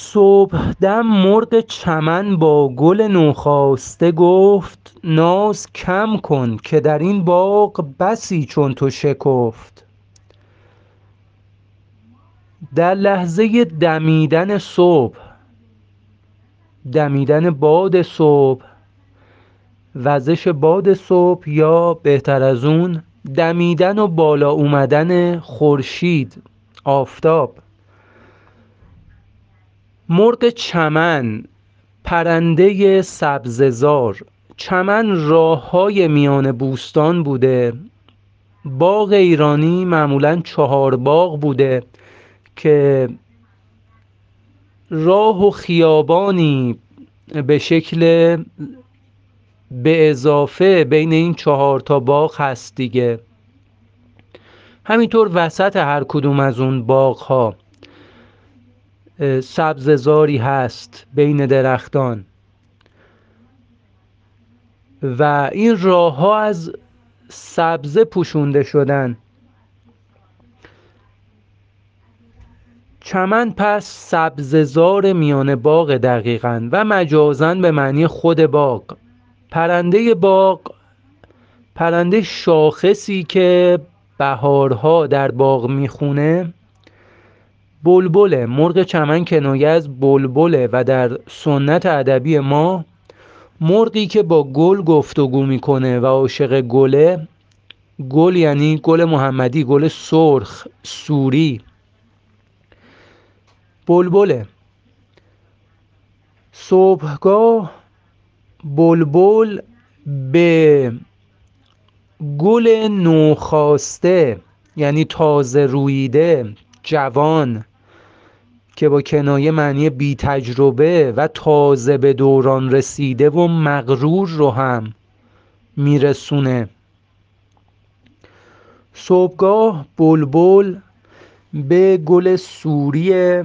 صبح دم مرغ چمن با گل نوخاسته گفت ناز کم کن که در این باغ بسی چون تو شکفت. در لحظه دمیدن صبح دمیدن باد صبح وزش باد صبح یا بهتر از اون دمیدن و بالا اومدن خورشید آفتاب. مرغ چمن پرنده سبززار چمن راه های میان بوستان بوده. باغ ایرانی معمولا چهار باغ بوده که راه و خیابانی به شکل به اضافه بین این چهار تا باغ هست دیگه. همینطور وسط هر کدوم از اون باغ ها سبززاری هست بین درختان. و این راه ها از سبزه پوشونده شدن. چمن پس سبززار میان باغ دقیقا و مجازن به معنی خود باغ. پرنده باغ پرنده شاخصی که بهارها در باغ می‌خونه بلبله مرغ چمن کنایه از بلبله و در سنت ادبی ما مرغی که با گل گفتگو می‌کنه و عاشق گله گل یعنی گل محمدی گل سرخ سوری. بلبله صبحگاه بلبل به گل نوخاسته یعنی تازه رویده جوان. که با کنایه معنی بی تجربه و تازه به دوران رسیده و مغرور رو هم میرسونه. صبحگاه بلبل به گل سوری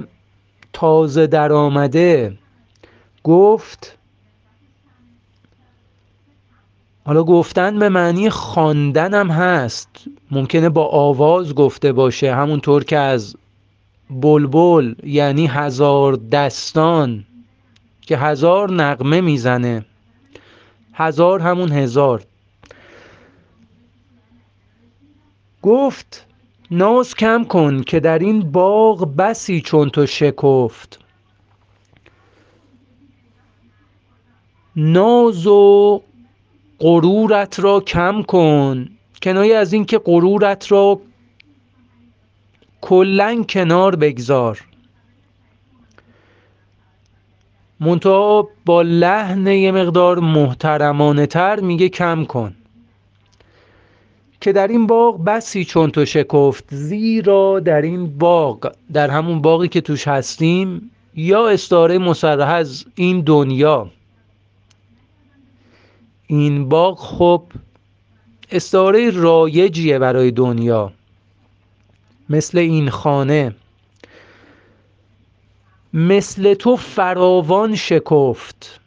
تازه درآمده. گفت حالا گفتن به معنی خواندن هم هست. ممکنه با آواز گفته باشه همونطور که از بلبل یعنی هزار دستان که هزار نقمه می‌زنه. هزار همون هزار. گفت ناز کم کن که در این باغ بسی چون تو شکفت. ناز و غرورت را کم کن. کنایه از اینکه غرورت را کلا کنار بگذار. منتها با لحن یه مقدار محترمانه تر میگه کم کن. که در این باغ بسی چون تو شکفت زیرا در این باغ در همون باقی که توش هستیم یا استعاره مصرح از این دنیا. این باغ خب استعاره رایجیه برای دنیا. مثل این خانه. مثل تو فراوان شکفت.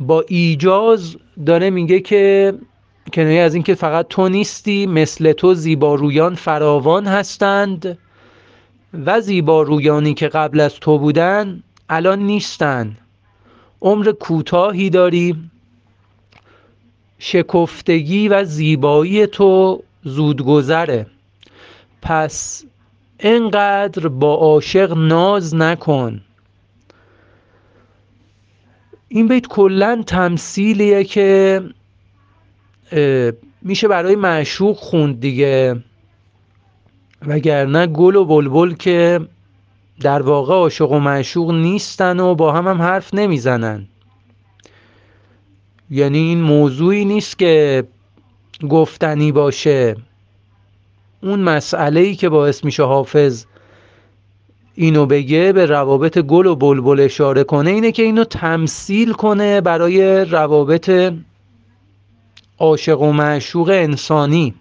با ایجاز داره میگه که کنایه از اینکه فقط تو نیستی مثل تو زیبارویان فراوان هستند و زیبارویانی که قبل از تو بودن الان نیستن. عمر کوتاهی داری. شکفتگی و زیبایی تو زودگذره. پس انقدر با عاشق ناز نکن. این بیت کلا تمثیلیه که میشه برای معشوق خوند دیگه. وگرنه گل و بلبل که در واقع عاشق و معشوق نیستن و با هم هم حرف نمی‌زنن. یعنی این موضوعی نیست که گفتنی باشه. اون مسئله ای که باعث میشه حافظ اینو بگه به روابط گل و بلبل اشاره کنه اینه که اینو تمثیل کنه برای روابط عاشق و معشوق انسانی.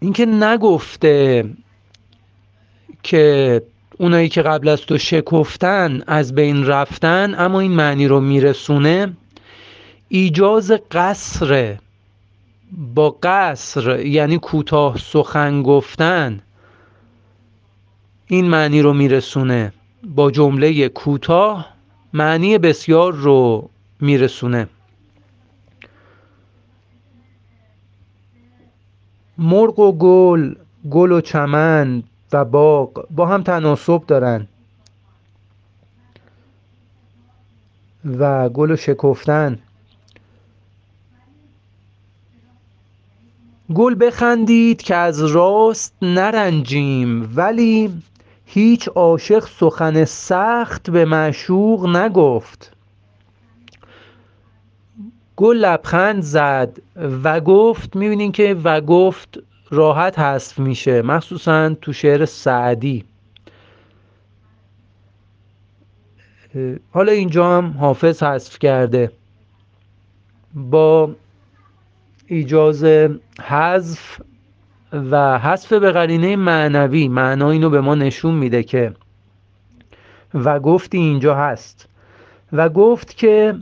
اینکه نگفته که اونایی که قبل از تو شکفتن از بین رفتن اما این معنی رو میرسونه ایجاز قصر با قصر یعنی کوتاه سخن گفتن این معنی رو میرسونه. با جمله کوتاه معنی بسیار رو میرسونه. مرغ و گل گل و چمن و باغ با هم تناسب دارن. و گل و شکفتن. گل بخندید که از راست نرنجیم ولی هیچ عاشق سخن سخت به معشوق نگفت. گل لبخند زد و گفت می‌بینین که و گفت راحت حذف میشه مخصوصا تو شعر سعدی. حالا اینجا هم حافظ حذف کرده. با ایجاز حذف و حذف به قرینه معنوی معنا اینو به ما نشون میده که و گفتی اینجا هست. و گفت که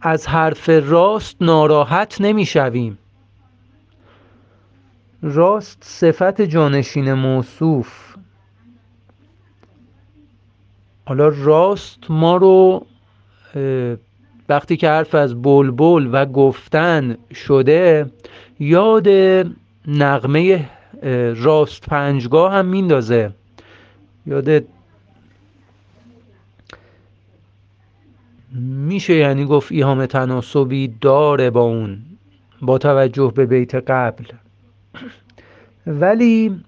از حرف راست ناراحت نمی‌شویم. راست صفت جانشین موصوف. حالا راست ما رو وقتی که حرف از بلبل و گفتن شده یاد نغمه راست پنجگاه هم میندازه. یاد میشه یعنی گفت ایهام تناسبی داره با اون با توجه به بیت قبل. ولی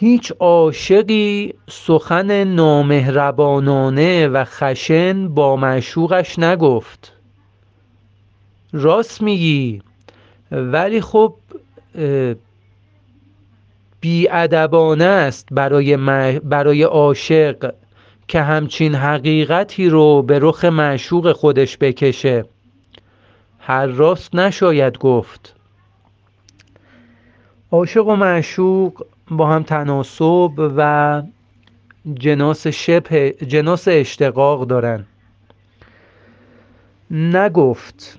هیچ عاشقی سخن نامهربانانه و خشن با معشوقش نگفت. راست میگی ولی خب بیادبانه است برای, برای عاشق که همچین حقیقتی رو به رخ معشوق خودش بکشه. هر راست نشاید گفت. عاشق و معشوق با هم تناسب و جناس شبه جناس اشتقاق دارن. نگفت.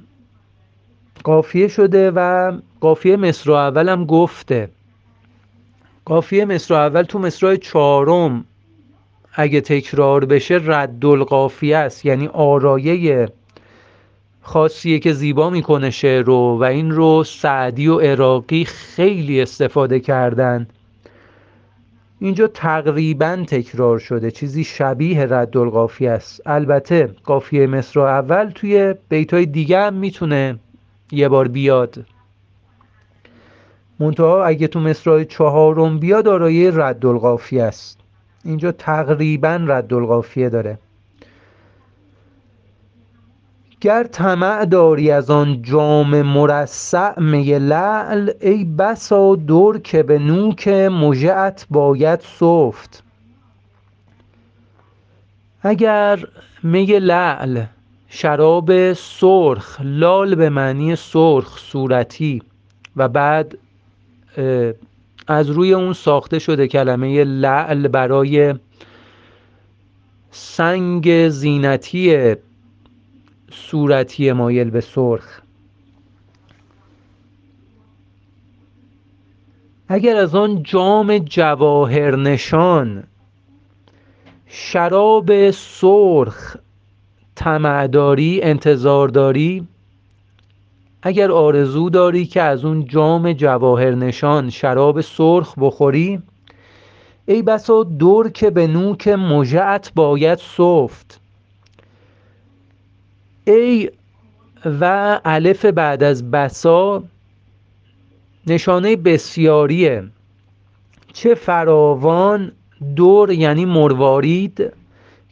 قافیه شده و قافیه مصر اول هم گفته. قافیه مصر اول تو مصرع چهارم اگه تکرار بشه رد القافیه است یعنی آرایه خاصیه که زیبا می‌کنه شعر رو و این رو سعدی و عراقی خیلی استفاده کردن. اینجا تقریبا تکرار شده چیزی شبیه رد القافیه است. البته قافیه مصر اول توی بیتای دیگه هم می‌تونه یه بار بیاد. منتها اگه تو مصرع چهارم بیاد آرایه رد القافیه است. اینجا تقریبا رد القافیه داره. گر طمع داری از آن جام مرصع می لعل ای بسا در که به نوک مژهات باید سفت. اگر می لعل شراب سرخ لال به معنی سرخ صورتی و بعد از روی اون ساخته شده کلمه لعل برای سنگ زینتی صورتی مایل به سرخ. اگر از آن جام جواهر نشان شراب سرخ طمع داری انتظار داری اگر آرزو داری که از اون جام جواهر نشان شراب سرخ بخوری ای بسا دور که به نوک مژهات باید سفت. ای و الف بعد از بسا نشانه بسیاریه. چه فراوان دور یعنی مروارید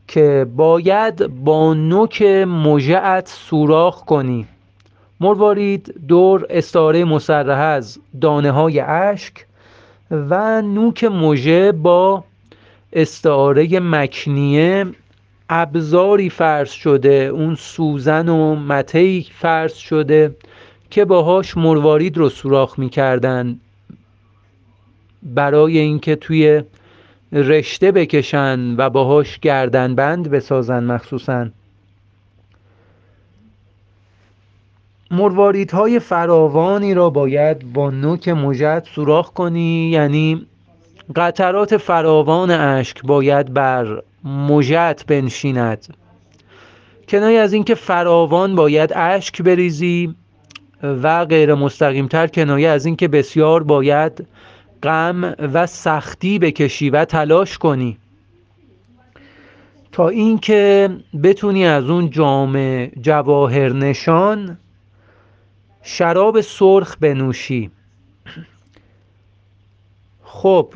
که باید با نوک مژهات سوراخ کنی. مروارید دور استعاره مصرح از دانه های اشک و نوک مژه با استعاره مکنیه ابزاری فرض شده اون سوزن و مته فرض شده که باهاش مروارید رو سوراخ می‌کردن. برای اینکه توی رشته بکشن و باهاش گردن بند بسازن مخصوصا. های فراوانی را باید با نوک مجد سوراخ کنی یعنی قطرات فراوان اشک باید بر مژت بنشیند. کنایه از اینکه فراوان باید اشک بریزی و غیر مستقیمتر کنایه از اینکه بسیار باید غم و سختی بکشی و تلاش کنی. تا اینکه بتونی از اون جام جواهر نشان شراب سرخ بنوشی. خب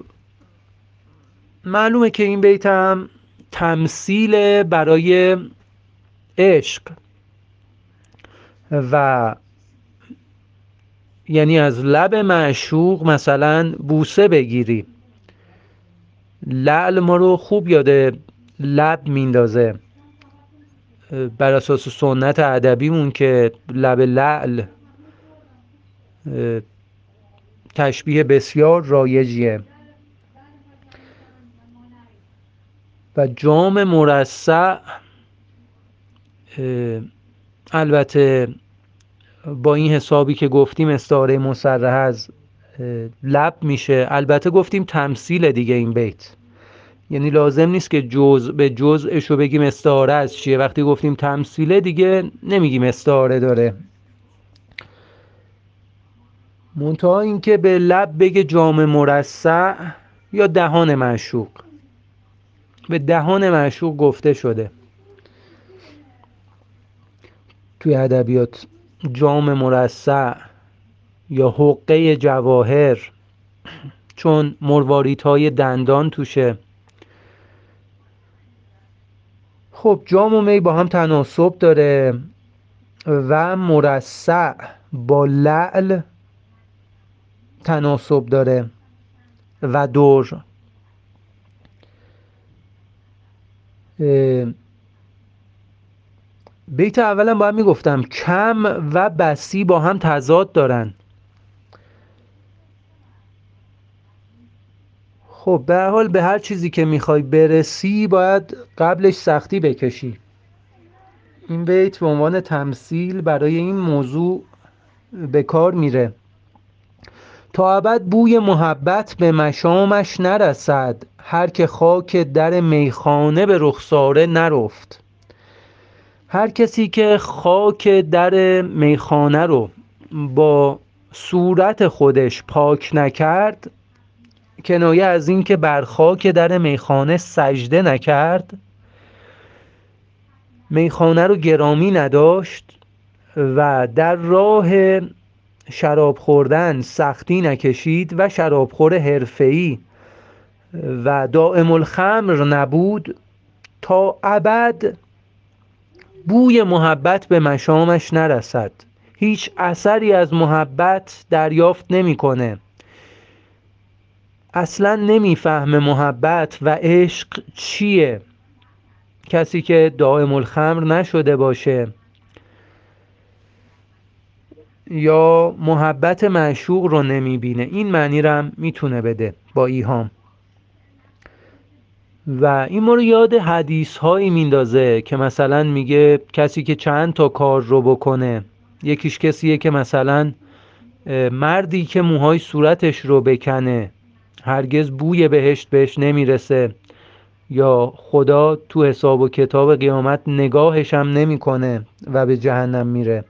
معلومه که این بیت هم تمثیل برای عشق. و یعنی از لب معشوق مثلا بوسه بگیری. لعل ما رو خوب یاده لب میندازه. بر اساس سنت ادبیمون که لب لعل تشبیه بسیار رایجیه. و جام مرصع البته با این حسابی که گفتیم استعاره مصرح از لب میشه. البته گفتیم تمثیل دیگه این بیت. یعنی لازم نیست که جز به جزءش رو بگیم استعاره از چیه. وقتی گفتیم تمثیله دیگه نمیگیم استعاره داره. منتها اینکه به لب بگه جام مرصع یا دهان معشوق. به دهان معشوق گفته شده. توی ادبیات جام مرصع یا حقه جواهر چون مرواریت های دندان توشه. خب جام و می با هم تناسب داره و مرصع با لعل تناسب داره و دور. بیت اولا باید می‌گفتم کم و بسی با هم تضاد دارن. خب به حال به هر چیزی که می‌خوای برسی باید قبلش سختی بکشی. این بیت به عنوان تمثیل برای این موضوع به کار میره. تا ابد بوی محبت به مشامش نرسد هر که خاک در میخانه به رخساره نرفت. هر کسی که خاک در میخانه رو با صورت خودش پاک نکرد کنایه از اینکه بر خاک در میخانه سجده نکرد میخانه رو گرامی نداشت و در راه شراب خوردن سختی نکشید و شرابخور حرفه‌ای. و دائم الخمر نبود تا ابد بوی محبت به مشامش نرسد. هیچ اثری از محبت دریافت نمی‌کنه. اصلا نمی‌فهمه محبت و عشق چیه. کسی که دائم الخمر نشده باشه یا محبت معشوق رو نمی‌بینه. این معنی رو هم می‌تونه بده با ایهام. و این رو یاد حدیث هایی میندازه که مثلا میگه کسی که چند تا کار رو بکنه یکیش کسیه که مثلا مردی که موهای صورتش رو بکنه هرگز بوی بهشت بهش نمی‌رسه یا خدا تو حساب و کتاب قیامت نگاهش هم نمی‌کنه و به جهنم میره.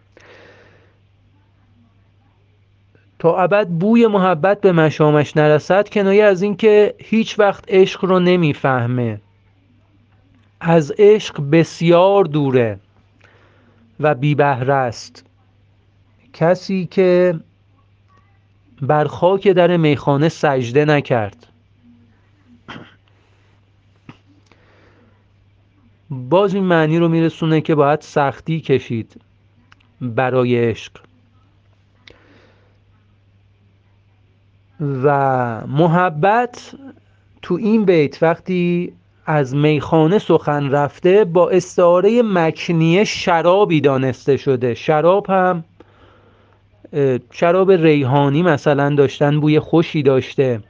تا ابد بوی محبت به مشامش نرسد کنایه از اینکه هیچ وقت عشق رو نمی‌فهمه. از عشق بسیار دوره و بی بهره است. کسی که بر خاک در میخانه سجده نکرد. باز این معنی رو میرسونه که باید سختی کشید برای عشق. و محبت تو این بیت وقتی از میخانه سخن رفته با استعاره مکنیه شرابی دانسته شده. شراب هم شراب ریحانی مثلا داشتن بوی خوشی داشته.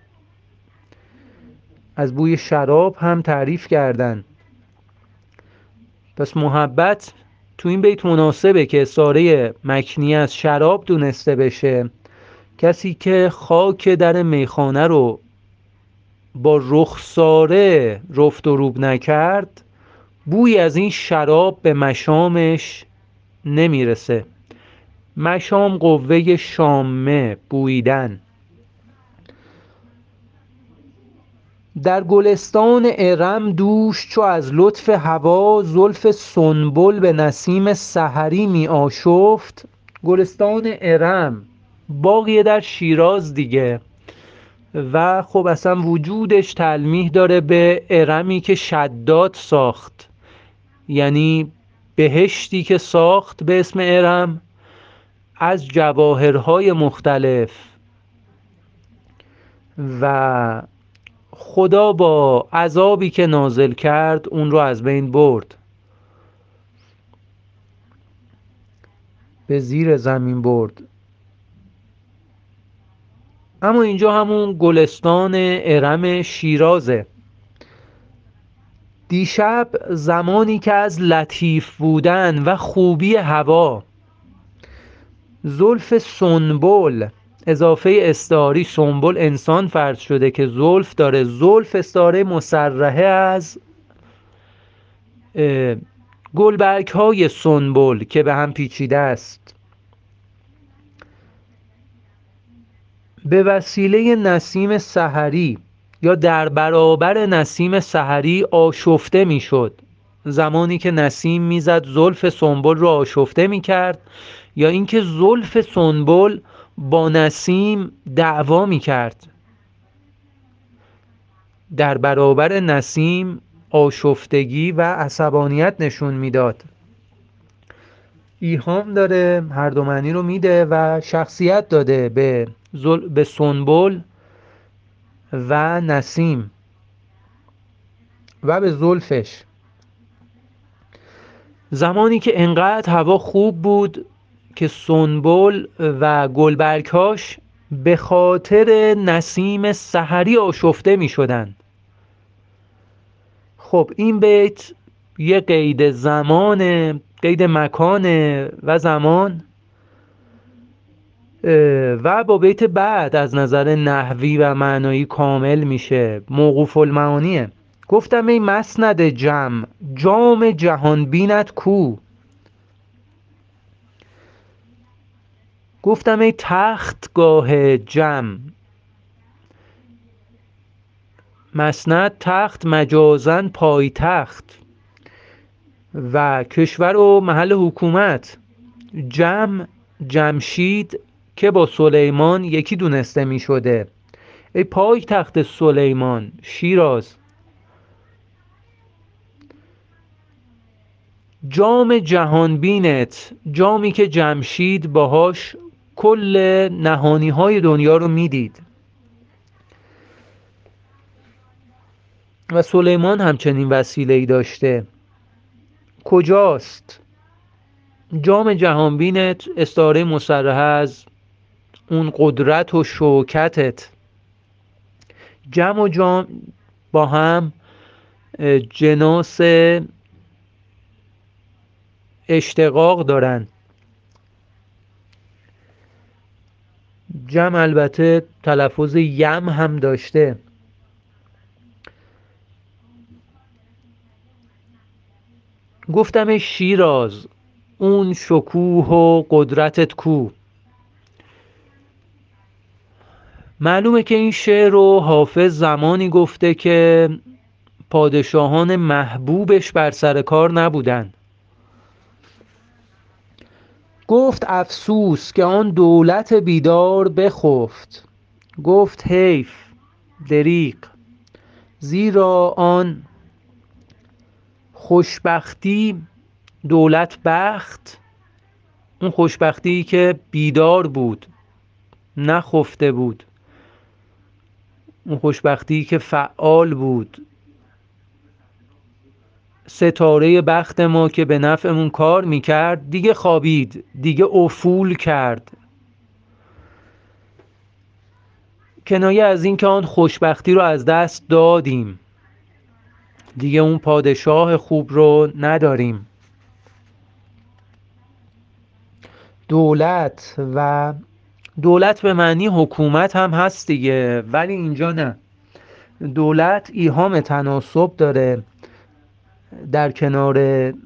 از بوی شراب هم تعریف کردن. پس محبت تو این بیت مناسبه که استعاره مکنیه از شراب دونسته بشه. کسی که خاک در میخانه رو با رخساره رفت و روب نکرد بوی از این شراب به مشامش نمی‌رسه. مشام قوه شامه بویدن. در گلستان ارم دوش چو از لطف هوا زلف سنبل به نسیم سحری می آشفت. گلستان ارم باقیه در شیراز دیگه. و خب اصلا وجودش تلمیح داره به ارمی که شداد ساخت. یعنی بهشتی که ساخت به اسم ارم از جواهرهای مختلف. و خدا با عذابی که نازل کرد اون رو از بین برد. به زیر زمین برد. اما اینجا همون گلستان ارم شیرازه. دیشب زمانی که از لطیف بودن و خوبی هوا زلف سنبل اضافه استعاری سنبل انسان فرض شده که زلف داره. زلف استعاره مسرحه از گلبرگ های سنبل که به هم پیچیده است. به وسیله نسیم سحری یا در برابر نسیم سحری آشفته می‌شد. زمانی که نسیم می‌زد زلف سنبل رو آشفته می‌کرد یا اینکه زلف سنبل با نسیم دعوا می‌کرد. در برابر نسیم آشفتگی و عصبانیت نشون می‌داد. ایهام داره هر دو معنی رو میده و شخصیت داده به, زل... به سنبل و نسیم و به زلفش زمانی که انقدر هوا خوب بود که سنبل و گلبرگهاش به خاطر نسیم سحری آشفته می شدن. خب این بیت یه قید زمان قید مکان و زمان و با بیت بعد از نظر نحوی و معنایی کامل میشه. موقوف المعانیه. گفتم ای مسند جمع جام جهان بینت کو. گفتم ای تختگاه جمع. مسند تخت مجازن پایتخت. و کشور و محل حکومت. جمع جمشید که با سلیمان یکی دونسته می شده. ای پای تخت سلیمان شیراز. جام جهان بینت جامی که جمشید باهاش کل نهانی های دنیا رو می‌دید و سلیمان همچنین وسیله ای داشته. کجاست؟ جام جهانبینت استعاره مصرحه از اون قدرت و شوکتت. جمع و جام با هم جناس اشتقاق دارن. جمع البته تلفظ یم هم داشته. گفتم شیراز اون شکوه و قدرتت کو. معلومه که این شعر رو حافظ زمانی گفته که پادشاهان محبوبش بر سر کار نبودن. گفت افسوس که آن دولت بیدار بخفت. گفت حیف دریق زیرا آن خوشبختی دولت بخت. اون خوشبختی که بیدار بود نخفته بود. اون خوشبختی که فعال بود. ستاره بخت ما که به نفعمون کار می‌کرد دیگه خوابید دیگه افول کرد. کنایه از اینکه آن خوشبختی رو از دست دادیم. دیگه اون پادشاه خوب رو نداریم. دولت و دولت به معنی حکومت هم هست دیگه ولی اینجا نه. دولت ایهام تناسب داره در کنار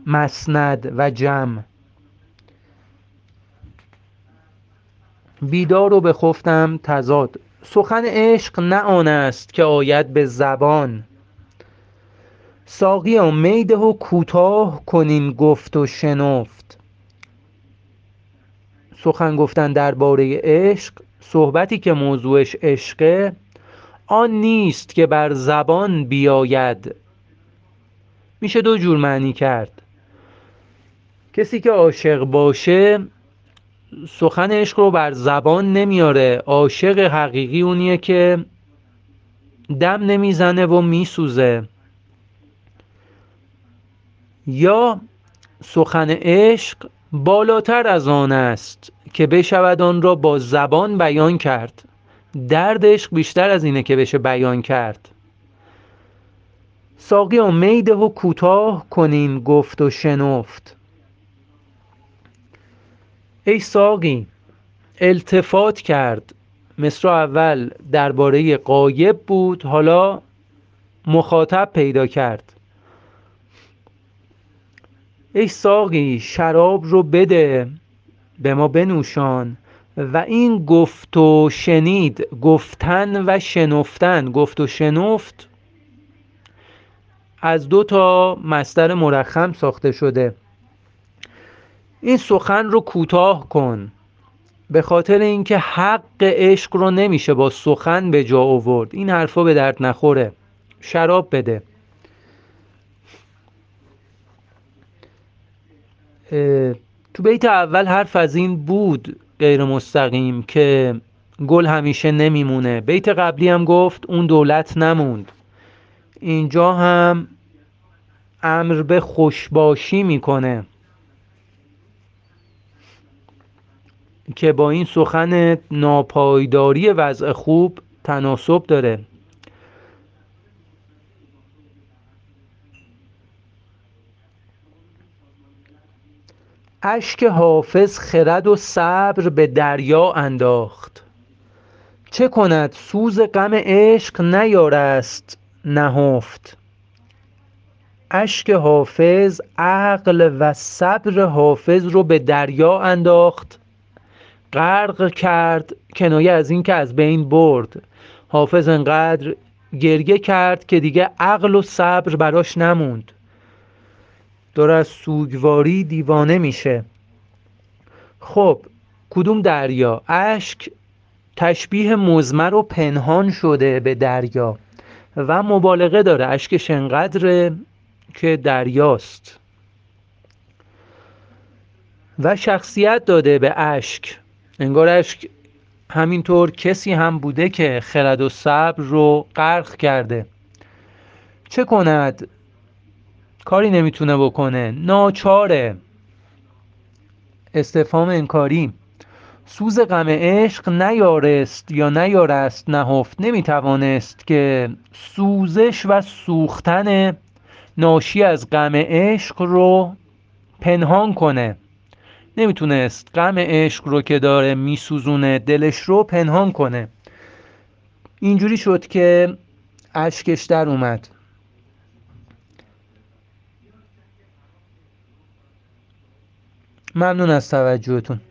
مسند و جمع. بیدار رو بخفتم تضاد. سخن عشق نه آن است که آید به زبان. ساقیا میده و کوتاه کنین گفت و شنفت. سخن گفتن درباره عشق صحبتی که موضوعش عشقه آن نیست که بر زبان بیاید. میشه دو جور معنی کرد. کسی که عاشق باشه سخن عشق رو بر زبان نمیاره. عاشق حقیقی اونیه که دم نمی‌زنه و میسوزه. یا سخن عشق بالاتر از آن است که بشود آن را با زبان بیان کرد. درد عشق بیشتر از اینه که بشه بیان کرد. ساقی میده و کوتاه کنین گفت و شنفت. ای ساقی التفات کرد. مصر اول درباره قایب بود حالا مخاطب پیدا کرد. ای ساقی شراب رو بده به ما بنوشان. و این گفت و شنید گفتن و شنفتن. گفت و شنفت از دو تا مستر مرخم ساخته شده. این سخن رو کوتاه کن. به خاطر اینکه حق عشق رو نمیشه با سخن به جا آورد. این حرفا به درد نخوره. شراب بده. تو بیت اول حرف از این بود غیر مستقیم که گل همیشه نمیمونه. بیت قبلی هم گفت اون دولت نموند. اینجا هم امر به خوشباشی می‌کنه. که با این سخن ناپایداری وضع خوب تناسب داره. اشک حافظ خرد و صبر به دریا انداخت. چه کند سوز غم عشق نیارست نهفت. اشک حافظ عقل و صبر حافظ رو به دریا انداخت. غرق کرد کنایه از اینکه از بین برد. حافظ انقدر گریه کرد که دیگه عقل و صبر براش نموند. داره از سوگواری دیوانه میشه. خب کدوم دریا؟ اشک تشبیه مزمر و پنهان شده به دریا و مبالغه داره. اشکش انقدره که دریاست. و شخصیت داده به اشک. انگار اشک همینطور کسی هم بوده که خرد و صبر رو غرق کرده. چه کند؟ کاری نمی‌تونه بکنه. ناچاره. استفهام انکاری. سوز غم عشق نیارست یا نیارست نهفت. نمی‌توانست که سوزش و سوختن ناشی از غم عشق رو پنهان کنه. نمی‌تونست غم عشق رو که داره میسوزونه دلش رو پنهان کنه. اینجوری شد که اشکش در اومد. ممنون از توجهتون.